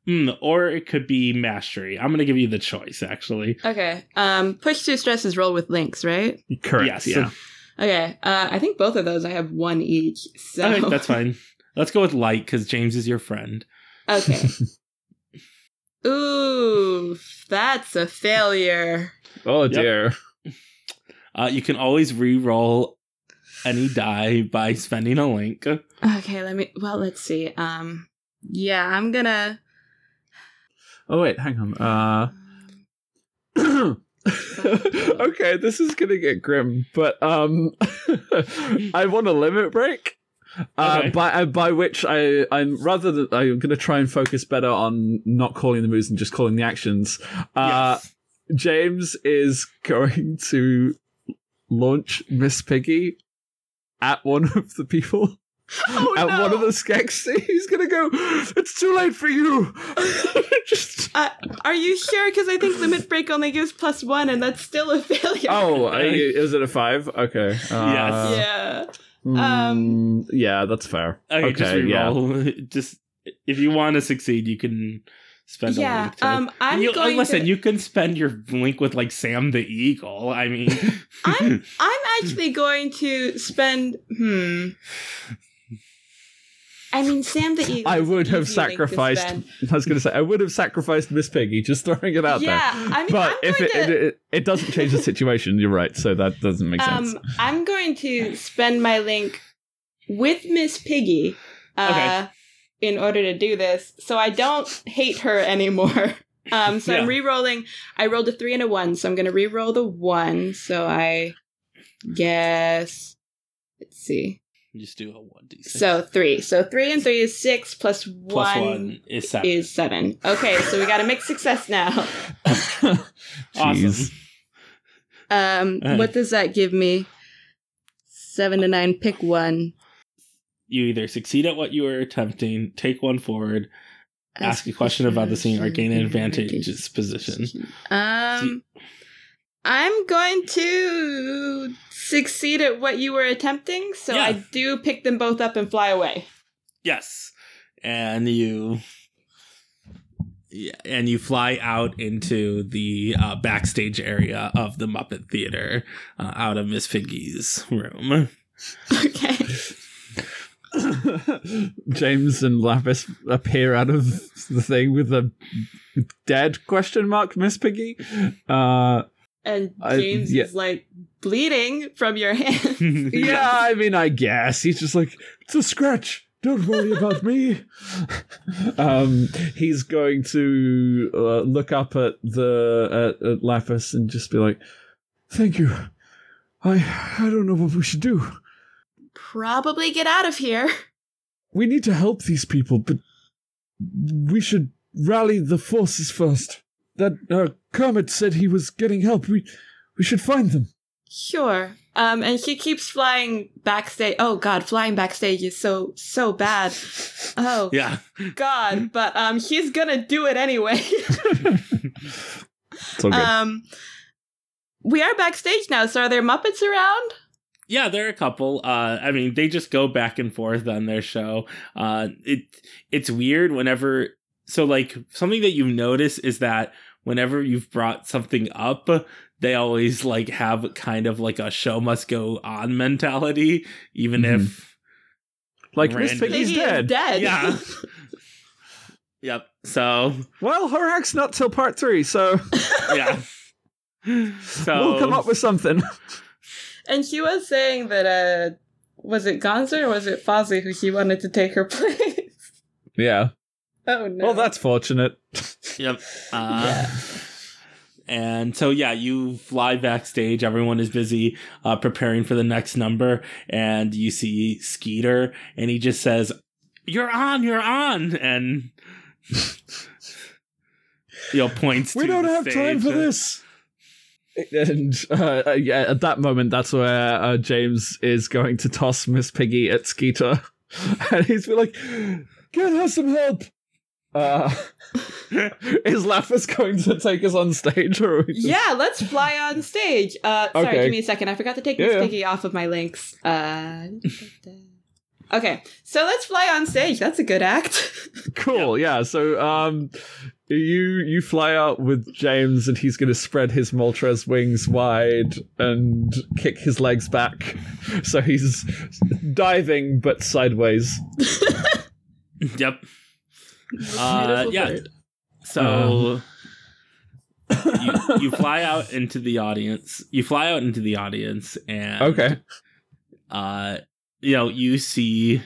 Mm, or it could be mastery. I'm gonna give you the choice, actually. Okay. Um, push through stress is roll with links, right? Correct. Yes. Yeah. Okay. Uh, I think both of those I have one each. So Okay, that's fine. Let's go with light because James is your friend. Okay. Ooh, that's a failure. Oh Yep. dear. Uh, you can always re-roll any die by spending a link. Okay, let me. Well, let's see. Um, yeah, I'm gonna. Oh wait, hang on. Uh okay, this is gonna get grim, but um, I want a limit break. Uh, Okay. by uh, by which I I'm rather than I'm gonna try and focus better on not calling the moves and just calling the actions. Uh, yes. James is going to launch Miss Piggy at one of the people. Oh, at no. one of the Skeksis. He's gonna go. It's too late for you. just Uh, are you sure? Because I think limit break only gives plus one, and that's still a failure. Oh, you- is it a five? Okay. Uh, yeah. mm, Um, yeah, that's fair. Okay, Okay, yeah. re-roll. Just if you want to succeed, you can spend a Yeah. link. To, Um, I'm you, going listen. to. You can spend your link with like Sam the Eagle. I mean, I'm I'm actually going to spend. Hmm. I mean, Sam the Eagle. I would have easy link to sacrificed. I was gonna say I would have sacrificed Miss Piggy. Just throwing it out Yeah, there. Yeah, I mean, but I'm if going it, to. it, it it doesn't change the situation, you're right. So that doesn't make sense. Um, I'm going to spend my link with Miss Piggy uh, Okay. In order to do this, so I don't hate her anymore. Um, so I'm Yeah. re-rolling. I rolled a three and a one, so I'm going to re-roll the one. So I guess. Let's see. just do a one d six. So three. So three and three is six plus one, Plus one is seven. is seven. Okay, so we got a mixed success now. awesome. Jeez. Um, Alright. what does that give me? Seven to nine. Pick one. You either succeed at what you were attempting, take one forward, ask a question about the scene, or gain an advantageous position. Um, I'm going to succeed at what you were attempting, so Yeah. I do pick them both up and fly away. Yes, and you. Yeah, and you fly out into the uh, backstage area of the Muppet Theater, uh, out of Miss Piggy's room. Okay. James and Lapis appear out of the thing with a dead question mark Miss Piggy. Uh, And I- James yeah. is like bleeding from your hand. yeah, I mean, I guess he's just like it's a scratch. Don't worry about me. um, he's going to uh, look up at the at, at Lapis and just be like, "Thank you. I I don't know what we should do." Probably get out of here. We need to help these people, but we should rally the forces first. That uh, Kermit said he was getting help. We we should find them. Sure. Um, and he keeps flying backstage. Oh God, flying backstage is so so bad. Oh Yeah. God, but um, she's gonna do it anyway. It's all good. um, we are backstage now. So are there Muppets around? Yeah, there are a couple. Uh, I mean, they just go back and forth on their show. Uh, it it's weird whenever. So, like, something that you've noticed is that whenever you've brought something up, they always like have kind of like a show must go on mentality, even Mhm. if like Miss random- Piggy's Piggy dead. dead. yeah. yep. So Well, her act's not till part three, so yeah. So we'll come up with something. And she was saying that uh, was it Gonzo or was it Fozzie who she wanted to take her place? yeah. oh no. Well, that's fortunate. Yep. Uh, And so, yeah, you fly backstage. Everyone is busy uh, preparing for the next number, and you see Skeeter, and he just says, "You're on, you're on," and you know points. we to don't the have time stage. for this. And uh, uh, yeah, at that moment, that's where uh, James is going to toss Miss Piggy at Skeeter, and he's be like, "Get her some help." Uh, is Lapis going to take us on stage, or just- Yeah, let's fly on stage. Uh, sorry, Okay. give me a second. I forgot to take Yeah, Miss yeah. Piggy off of my links. Uh, okay, so let's fly on stage. That's a good act. Cool, yeah. So um you you fly out with James and he's gonna spread his Moltres wings wide and kick his legs back. So he's diving but sideways. Yep. Uh, yeah. bird. So you, you fly out into the audience. You fly out into the audience, and Okay. uh you know you see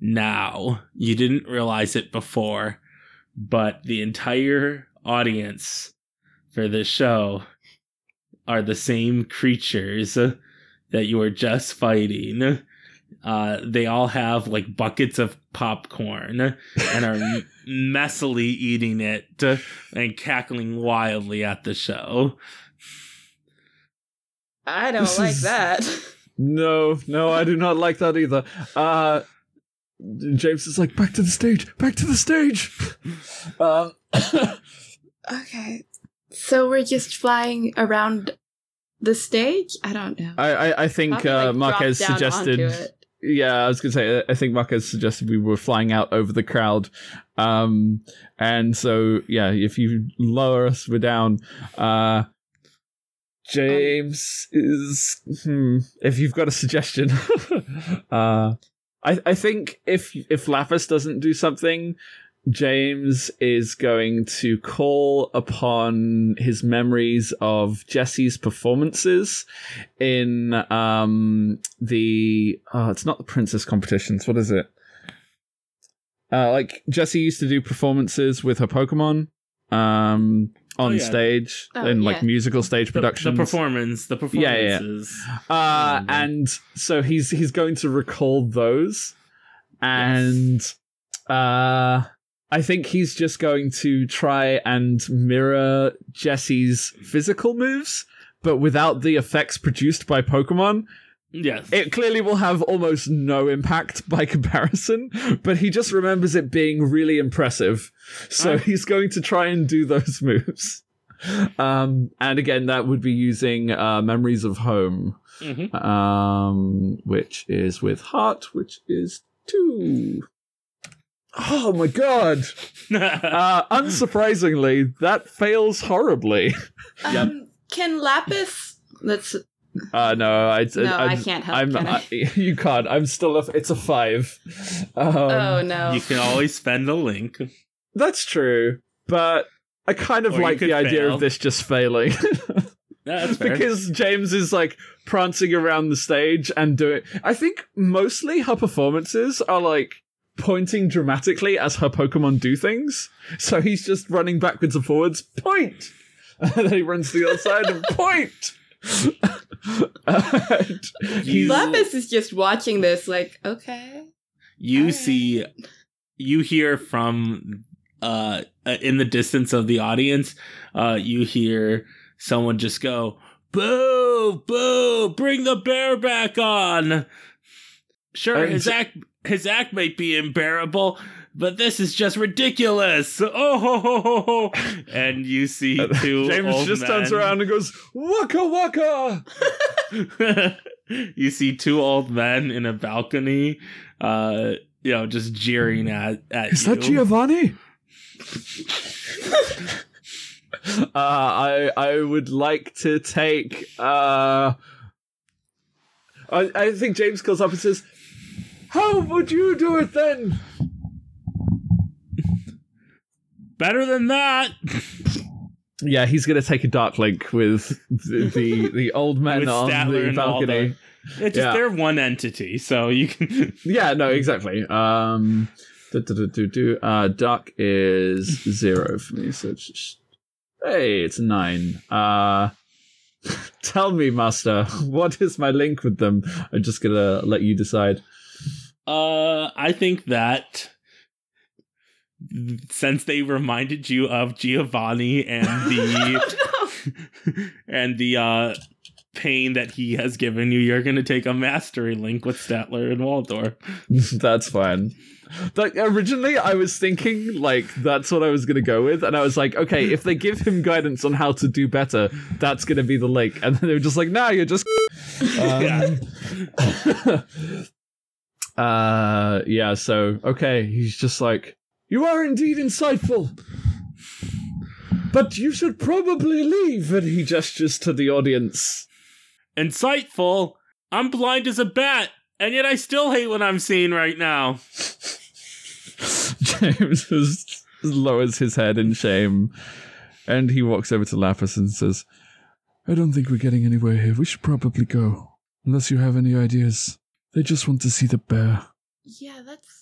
now you didn't realize it before but the entire audience for this show are the same creatures that you are just fighting uh they all have like buckets of popcorn and are messily eating it and cackling wildly at the show I don't This like is- that. No, no, I do not like that either. Uh James is like, back to the stage, back to the stage. Um Okay, so we're just flying around the stage. I don't know. I, I, I think Probably, uh, like, Marquez drop suggested. Yeah, I was gonna say. I think Marcus suggested we were flying out over the crowd, um, and so yeah, if you lower us, we're down. Uh, James is. Hmm, if you've got a suggestion, uh, I I think if if Lapis doesn't do something, James is going to call upon his memories of Jessie's performances in um the oh it's not the princess competitions. What is it? Uh like Jessie used to do performances with her Pokemon. Um on Oh, yeah. stage Oh, in like yeah. musical stage the, the performance the Yeah, yeah, yeah. performances uh, and so he's he's going to recall those, and uh, I think he's just going to try and mirror Jessie's physical moves, but without the effects produced by Pokemon. Yes It clearly will have almost no impact by comparison, but he just remembers it being really impressive. So he's going to try and do those moves. Um, and again, that would be using uh, Memories of Home Mhm. um, which is with heart, which is two. Oh my god! Uh, unsurprisingly, that fails horribly. Yep. Um, can Lapis? Let's. Uh, no, I, No, I I'm- can't help, I'm, can I? you can't. I'm still. A, it's a five. Um, oh no. you can always spend a link that's true, but I kind of Or like could the idea of this just failing. Yeah, that's because James is like prancing around the stage and doing. I think mostly her performances are like pointing dramatically as her Pokemon do things. So he's just running backwards and forwards, point, and then he runs to the other side and point. And You- Lapis is just watching this, like, okay. you Alright. see you hear from uh uh, in the distance of the audience uh you hear someone just go boo boo bring the bear back on sure his act his act might be unbearable but this is just ridiculous oh ho, ho, ho, ho. and you see two James just turns around and goes, Waka waka! you see two old men in a balcony, uh, you know, just jeering at at Is you. that Giovanni? uh, I I would like to take. Uh, I I think James calls up and says, "How would you do it then?" Better than that. Yeah, he's gonna take a dark link with the the, the old men With on Statler the balcony. the- just Yeah. they're one entity, so you can. Yeah, no, exactly. Um, do, do, do, do. Uh, duck is zero for me, so it's just, hey, it's nine. Uh, tell me, master, what is my link with them? I'm just gonna let you decide. Uh, I think that since they reminded you of Giovanni and the and the uh pain that he has given you, you're gonna take a mastery link with Statler and Waldorf. that's fine. Like originally, I was thinking like that's what I was gonna go with, and I was like, okay, if they give him guidance on how to do better, that's gonna be the link. And then they were just like, nah, you're just. Um, uh, yeah. So okay, he's just like, you are indeed insightful, but you should probably leave. And he gestures to the audience. Insightful. I'm blind as a bat, and yet I still hate what I'm seeing right now. James just lowers his head in shame, and he walks over to Lapis and says, "I don't think we're getting anywhere here. We should probably go, unless you have any ideas. They just want to see the bear." Yeah, that's.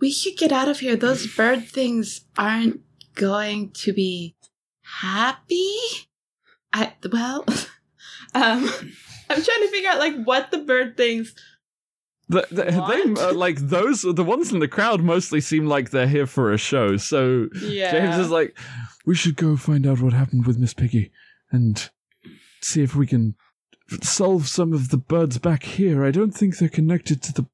We should get out of here. Those bird things aren't going to be happy. I well, um, I'm trying to figure out like what the bird things. The, the, they uh, like those the ones in the crowd mostly seem like they're here for a show. So Yeah, James is like, "We should go find out what happened with Miss Piggy and see if we can solve some of the birds back here. I don't think they're connected to the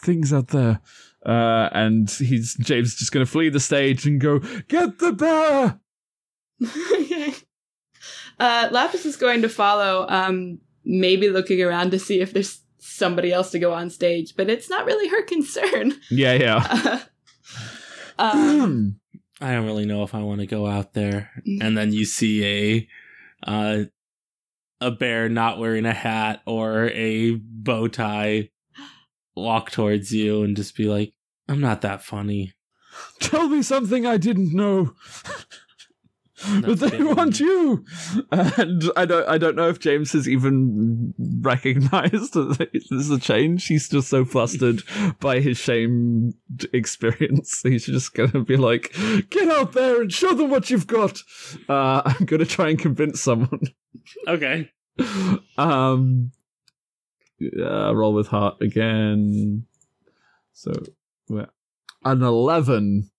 things out there." Uh, and he's James is just going to flee the stage and go get the bear. okay. Uh, Lapis is going to follow. Um, maybe looking around to see if there's somebody else to go on stage, but it's not really her concern. Yeah, yeah. um, I don't really know if I want to go out there. And then you see a uh a bear not wearing a hat or a bow tie walk towards you and just be like, I'm not that funny. Tell me something I didn't know. but they kidding. want you, and I don't. I don't know if James has even recognized that this is a change. He's just so flustered by his shame experience. He's just gonna be like, "Get out there and show them what you've got." Uh, I'm gonna try and convince someone. Okay. um, uh, roll with heart again. So, an eleven.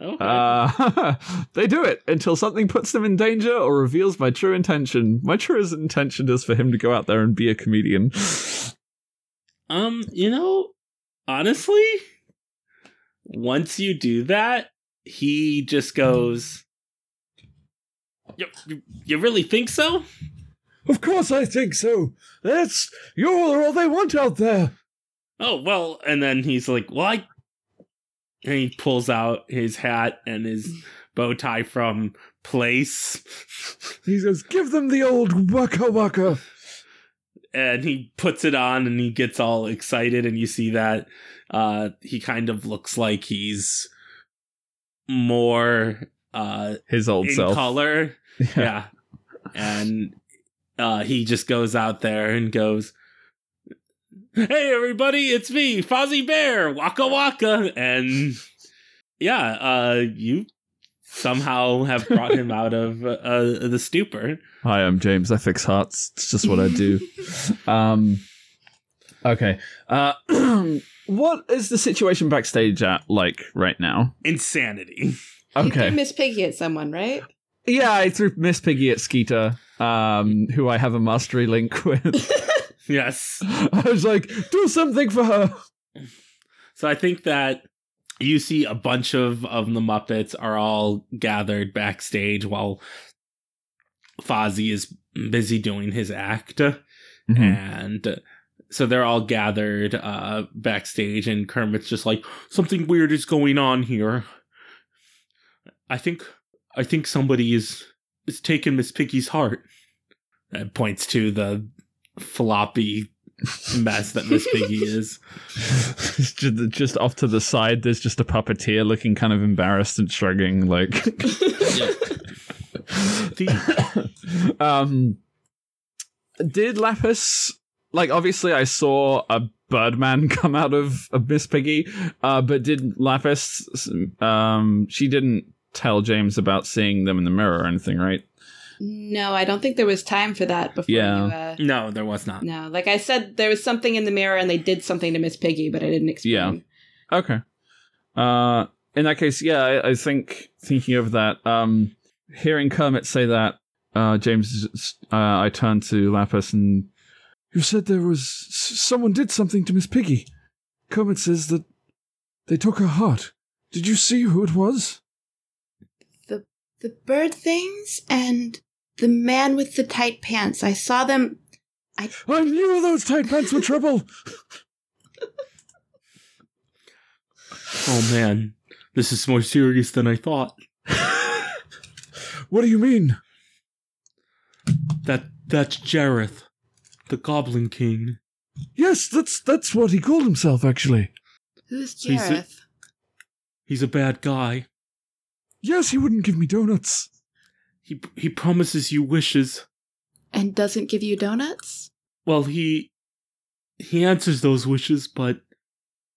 Okay. Uh, they do it until something puts them in danger or reveals my true intention. My true intention is for him to go out there and be a comedian. um, you know, honestly, once you do that, he just goes, you, you, you really think so? Of course, I think so. That's you're all they want out there. Oh, well, and then he's like, well, I. And he pulls out his hat and his bow tie from place. He says, "Give them the old waka waka." and he puts it on and he gets all excited and you see that uh he kind of looks like he's more uh His old in self. color yeah and uh he just goes out there and goes hey everybody it's me fozzie bear waka waka and yeah uh you somehow have brought him out of uh, the stupor. Hi, I'm James. I fix hearts. It's just what I do. um, okay. Uh, what is the situation backstage at like right now? Insanity. You threw Okay. Miss Piggy at someone, right? Yeah, I threw Miss Piggy at Skeeter, um, who I have a mastery link with. Yes. I was like, do something for her. So I think that you see a bunch of of the Muppets are all gathered backstage while Fozzie is busy doing his act, Mm-hmm. and so they're all gathered uh, backstage, and Kermit's just like something weird is going on here. I think I think somebody is is taking Miss Piggy's heart. That points to the floppy mess that Miss Piggy is. Just, just off to the side, there's just a puppeteer looking kind of embarrassed and shrugging, like. The- um, did Lapis like? Obviously, I saw a Birdman come out of, of Miss Piggy, uh, but did Lapis? Um, she didn't tell James about seeing them in the mirror or anything, right? No, I don't think there was time for that before Yeah. you. Uh, no, there was not. no, like I said, there was something in the mirror and they did something to Miss Piggy, but I didn't explain. Yeah. Okay. Uh, in that case, yeah, I, I think thinking of that, um, hearing Kermit say that, uh, James, uh, I turned to Lapis and you said there was someone did something to Miss Piggy. Kermit says that they took her heart. Did you see who it was? The the bird things and the man with the tight pants. I saw them. I knew those tight pants were trouble. Oh man, this is more serious than I thought. what do you mean? That that's Jareth, the Goblin King. Yes, that's that's what he called himself. Actually, Who's He's a- He's a bad guy. Yes, he wouldn't give me donuts. He he promises you wishes. And doesn't give you donuts? Well, he he answers those wishes, but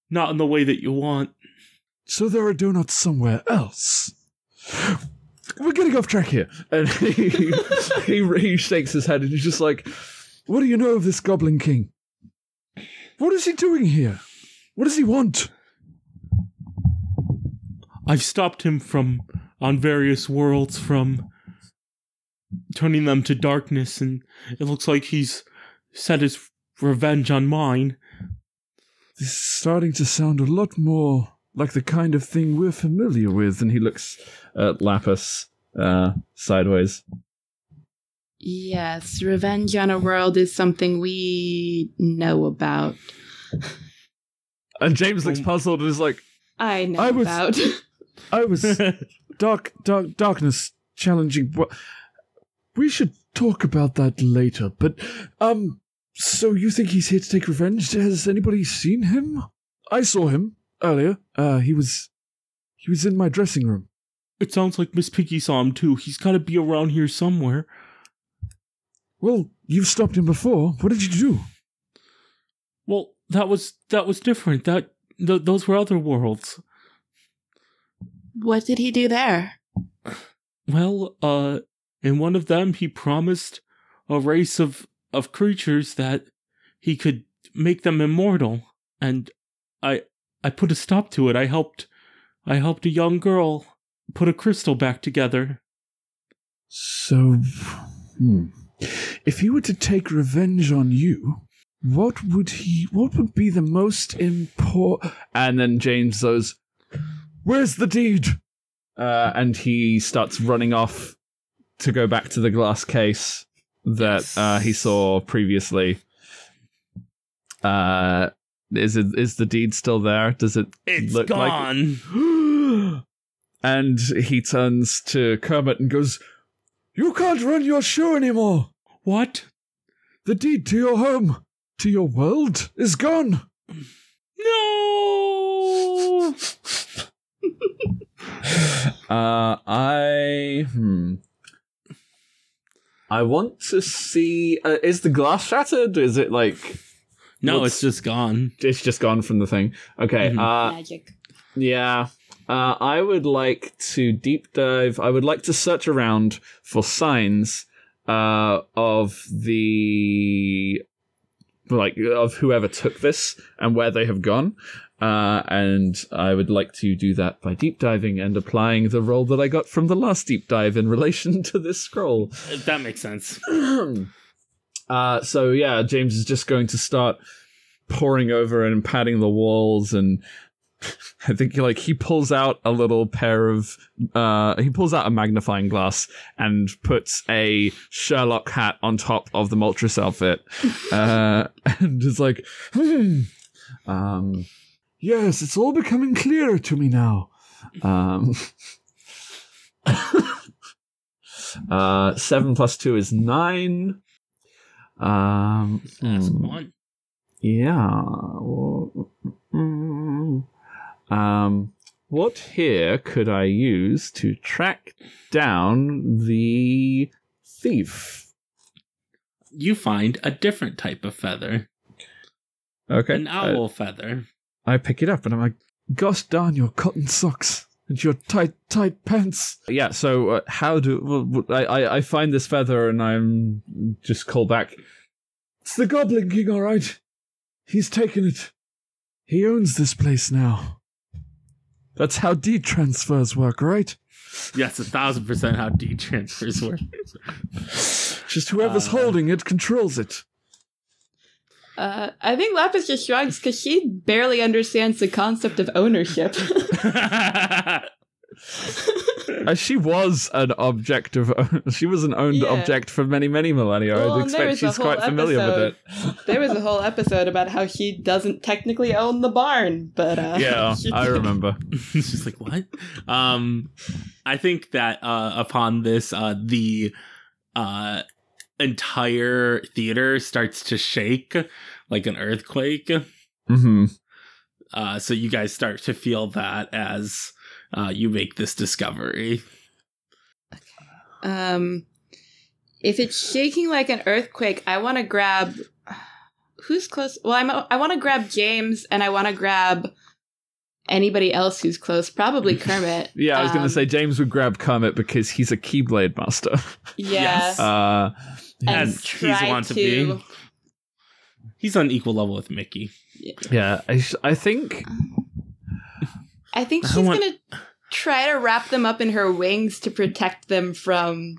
not in the way that you want. So there are donuts somewhere else. We're getting off track here. And he, he, he shakes his head and he's just like, What do you know of this Goblin King? What is he doing here? What does he want? I've stopped him from on various worlds from turning them to darkness, and it looks like he's set his revenge on mine. This is starting to sound a lot more like the kind of thing we're familiar with. And he looks at Lapis uh, sideways. Yes, revenge on a world is something we know about. And James looks puzzled and is like, I know I was- about. I was dark, dark, darkness challenging. We should talk about that later. But, um, so you think he's here to take revenge? Has anybody seen him? I saw him earlier. Uh, he was, he was in my dressing room. it sounds like Miss Piggy saw him too. He's got to be around here somewhere. Well, you've stopped him before. What did you do? Well, that was that was different. That th- those were other worlds. What did he do there? Well, uh, in one of them, he promised a race of of creatures that he could make them immortal, and I I put a stop to it. I helped I helped a young girl put a crystal back together. So, hmm. if he were to take revenge on you, what would he? What would be the most important? And then James goes, "Where's the deed?" Uh, and he starts running off to go back to the glass case that uh, he saw previously. Uh, is it is the deed still there? Does it It's look like? gone. and he turns to Kermit and goes, You can't run your show anymore. what? The deed to your home, to your world, is gone. No. Uh, I. Hmm. I want to see. Uh, is the glass shattered? Is it like. No, it's just gone. It's just gone from the thing. Okay. Mhm. Uh, Magic. yeah. Uh, I would like to deep dive. I would like to search around for signs uh, of the like of whoever took this and where they have gone. Uh, and I would like to do that by deep diving and applying the role that I got from the last deep dive in relation to this scroll. That makes sense. uh, so yeah, James is just going to start poring over and patting the walls and I think like he pulls out a little pair of uh he pulls out a magnifying glass and puts a Sherlock hat on top of the Moltres outfit. uh and is like hmm. um yes, it's all becoming clearer to me now. Um uh 7 plus 2 is 9. Um That's hmm. one. Yeah. mm, Um, what here could I use to track down the thief? You find a different type of feather, Okay. an uh, owl feather. I pick it up and I'm like, gosh darn your cotton socks and your tight, tight pants. Yeah, so uh, how do. Well, I, I, find this feather and I'm just call back. It's the Goblin King, all right. He's taken it. He owns this place now. That's how deed transfers work, right? Yes, a thousand percent how D transfers work. Just whoever's Uh. holding it controls it. Uh, I think Lapis just shrugs because she barely understands the concept of ownership. Uh, she was an object of. She was an owned Yeah. object for many, many millennia. Well, I'd and there expect she's whole quite familiar with it. there was a whole episode about how she doesn't technically own the barn, but uh, Yeah, I remember. it's just like what? Um, I think that uh, upon this, uh, the uh, entire theater starts to shake like an earthquake. hmm Uh, so you guys start to feel that as uh, you make this discovery. Um, if it's shaking like an earthquake, I want to grab. Who's close? Well, I'm. I want to grab James, and I want to grab anybody else who's close. Probably Kermit. Yeah, I was going Um, to say James would grab Kermit because he's a Keyblade master. Yeah. Yes. Uh, and he's try want to be. He's on equal level with Mickey. yeah, I, sh- I think. I think I she's want- gonna try to wrap them up in her wings to protect them from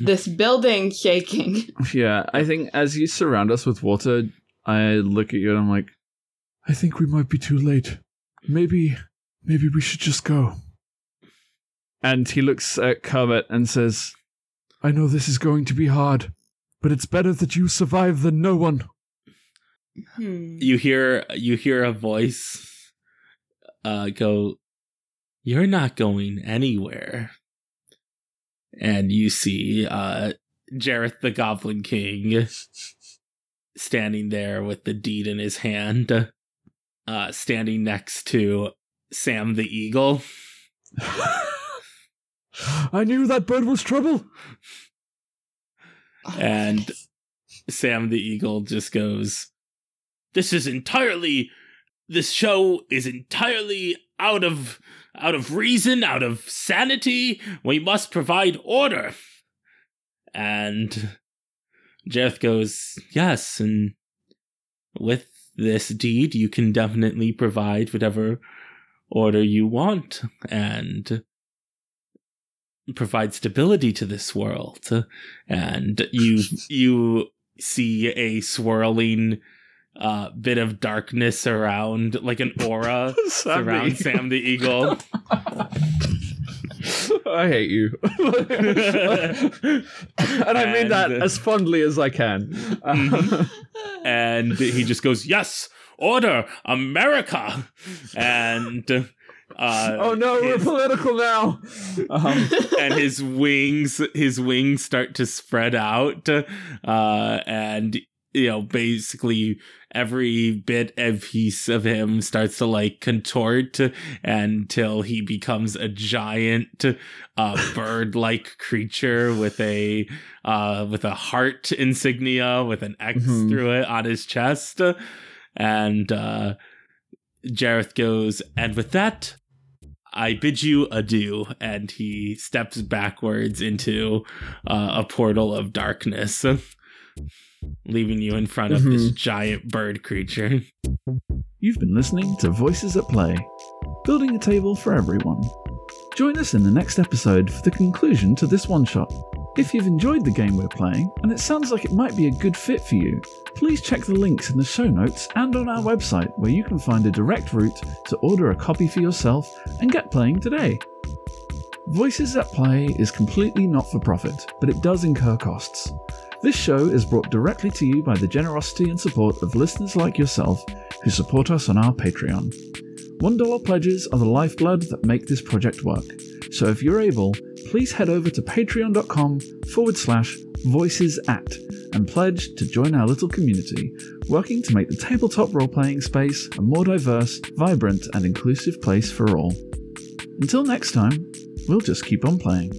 this building shaking. Yeah, I think as you surround us with water, I look at you and I'm like, I think we might be too late. Maybe, maybe we should just go. And he looks at Kermit and says, I know this is going to be hard, but it's better that you survive than no one. Hmm. You hear you hear a voice uh, go, "You're not going anywhere." And you see uh, Jareth the Goblin King standing there with the deed in his hand, uh, standing next to Sam the Eagle. I knew that bird was trouble. Oh, And- Sam the Eagle just goes, "This is entirely this show is entirely out of out of reason, out of sanity. We must provide order." And Jareth goes, "Yes, and with this deed you can definitely provide whatever order you want and provide stability to this world." And you you see a swirling uh, bit of darkness around, like an aura around Sam the Eagle. I hate you. and I mean that as fondly as I can. Mhm. And he just goes, "Yes, order, America!" And uh, oh no, we're political now. Um, and his wings, his wings start to spread out, uh, and you know, basically every bit and piece of him starts to like contort until he becomes a giant uh, bird-like creature with a uh, with a heart insignia with an X Mhm. through it on his chest, and uh, Jareth goes, and with that, I bid you adieu. And he steps backwards into uh, a portal of darkness, leaving you in front of this Mhm. giant bird creature. You've been listening to Voices at Play, building a table for everyone. Join us in the next episode for the conclusion to this one shot. If you've enjoyed the game we're playing, and it sounds like it might be a good fit for you, please check the links in the show notes and on our website where you can find a direct route to order a copy for yourself and get playing today. Voices at Play is completely not for profit, but it does incur costs. This show is brought directly to you by the generosity and support of listeners like yourself who support us on our Patreon. $1 pledges are the lifeblood that make this project work. So if you're able, please head over to patreon.com forward slash voices at and pledge to join our little community, working to make the tabletop role playing space a more diverse, vibrant, and inclusive place for all. Until next time, we'll just keep on playing.